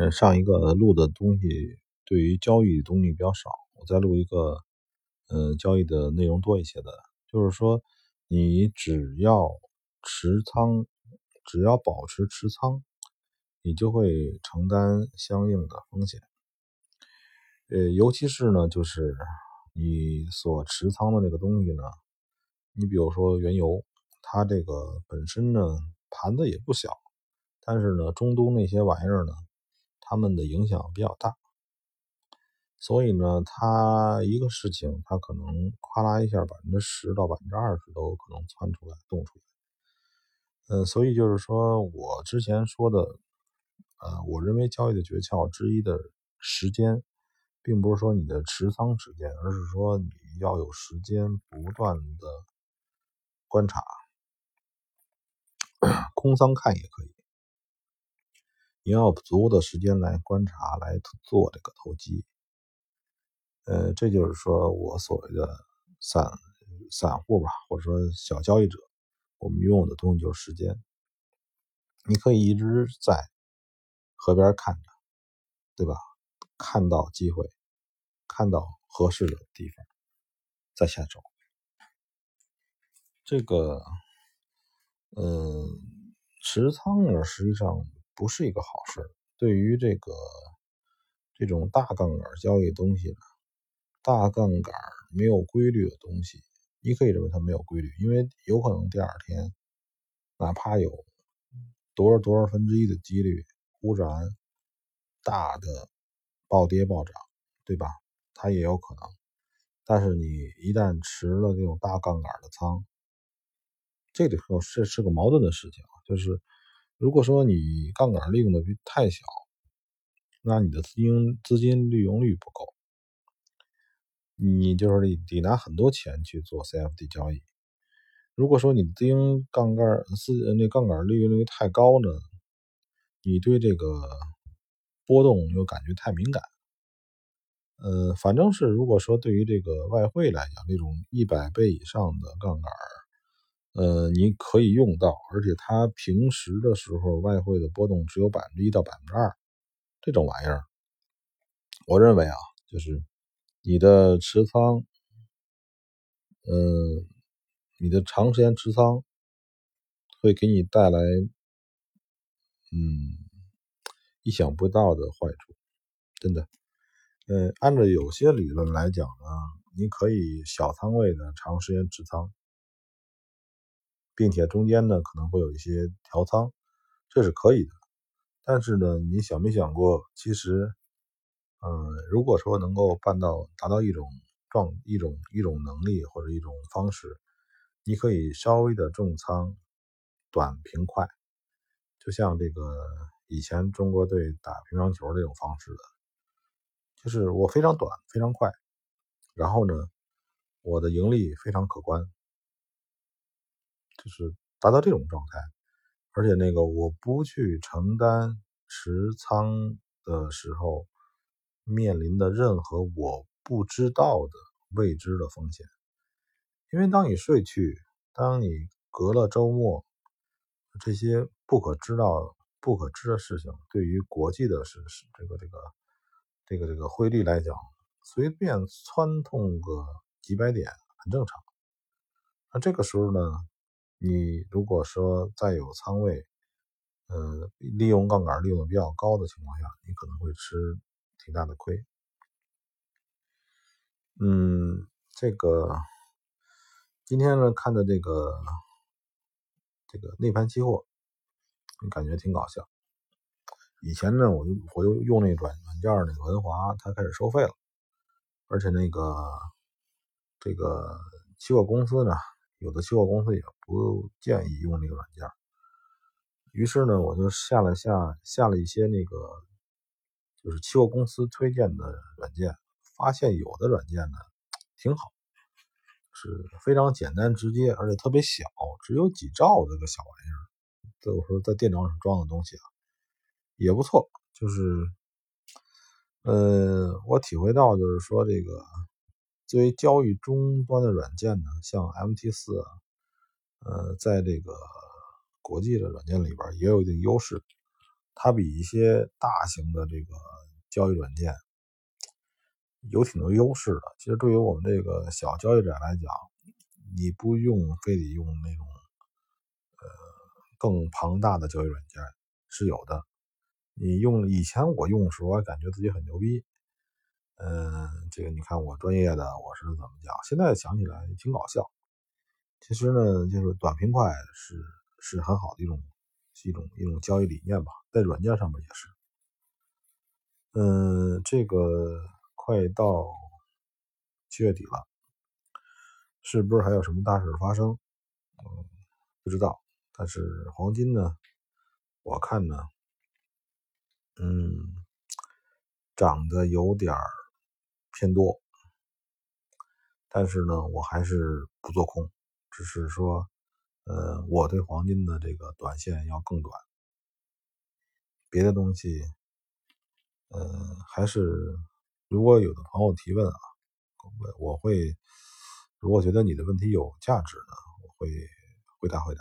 嗯，上一个录的东西对于交易的东西比较少，我再录一个，嗯，交易的内容多一些的。就是说，你只要持仓，只要保持持仓，你就会承担相应的风险。呃，尤其是呢，就是你所持仓的那个东西呢，你比如说原油，它这个本身呢盘子也不小，但是呢，中东那些玩意儿呢。他们的影响比较大，所以呢，他一个事情，他可能哗啦一下，百分之十到百分之二十都可能窜出来、动出来。呃，所以就是说我之前说的，呃，我认为交易的诀窍之一的时间，并不是说你的持仓时间，而是说你要有时间不断的观察，空仓看也可以。你要足够的时间来观察，来做这个投机。呃，这就是说我所谓的散散户吧，或者说小交易者，我们拥有的东西就是时间。你可以一直在河边看着，对吧？看到机会，看到合适的地方，再下手。这个，呃，持仓呢，实际上。不是一个好事。对于这个这种大杠杆交易东西呢，大杠杆没有规律的东西，你可以认为它没有规律，因为有可能第二天哪怕有多少多少分之一的几率忽然大的暴跌暴涨，对吧？它也有可能。但是你一旦持了这种大杠杆的仓，这里头这是个矛盾的事情啊，就是。如果说你杠杆利用的太小，那你的资金资金利用率不够，你就是得拿很多钱去做 CFD 交易。如果说你资金杠杆资那杠杆利用率太高呢，你对这个波动又感觉太敏感。呃，反正是如果说对于这个外汇来讲，那种一百倍以上的杠杆。呃，你可以用到，而且它平时的时候外汇的波动只有百分之一到百分之二，这种玩意儿，我认为啊，就是你的持仓，嗯，你的长时间持仓会给你带来，嗯，意想不到的坏处，真的。嗯，按照有些理论来讲呢，你可以小仓位的长时间持仓。并且中间呢可能会有一些调仓，这是可以的。但是呢，你想没想过，其实，嗯，如果说能够办到达到一种状一种一种能力或者一种方式，你可以稍微的重仓，短平快，就像这个以前中国队打乒乓球这种方式的，就是我非常短非常快，然后呢，我的盈利非常可观。就是达到这种状态，而且那个我不去承担持仓的时候面临的任何我不知道的未知的风险，因为当你睡去，当你隔了周末，这些不可知道、不可知的事情，对于国际的是是这个这个这个这个汇率来讲，随便窜动个几百点很正常。那这个时候呢？你如果说再有仓位，呃，利用杠杆利用的比较高的情况下，你可能会吃挺大的亏。嗯，这个今天呢看的这个这个内盘期货，感觉挺搞笑。以前呢，我就我又用那软软件那个文华，它开始收费了，而且那个这个期货公司呢。有的期货公司也不建议用那个软件，于是呢，我就下了下下了一些那个就是期货公司推荐的软件，发现有的软件呢挺好，是非常简单直接，而且特别小，只有几兆这个小玩意儿。这我说在电脑上装的东西啊，也不错。就是，呃，我体会到就是说这个。作为交易终端的软件呢，像 MT 四，呃，在这个国际的软件里边也有一定优势。它比一些大型的这个交易软件有挺多优势的。其实对于我们这个小交易者来讲，你不用非得用那种呃更庞大的交易软件是有的。你用以前我用的时候，我感觉自己很牛逼。嗯，这个你看我专业的我是怎么讲？现在想起来挺搞笑。其实呢，就是短平快是是很好的一种一种一种交易理念吧，在软件上面也是。嗯，这个快到七月底了，是不是还有什么大事发生？嗯，不知道。但是黄金呢，我看呢，嗯，涨得有点偏多，但是呢，我还是不做空，只是说，呃，我对黄金的这个短线要更短，别的东西。呃，还是如果有的朋友提问啊，我我会如果觉得你的问题有价值呢，我会回答回答。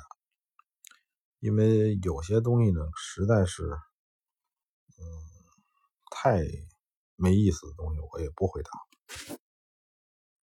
因为有些东西呢，实在是嗯太没意思的东西，我也不回答。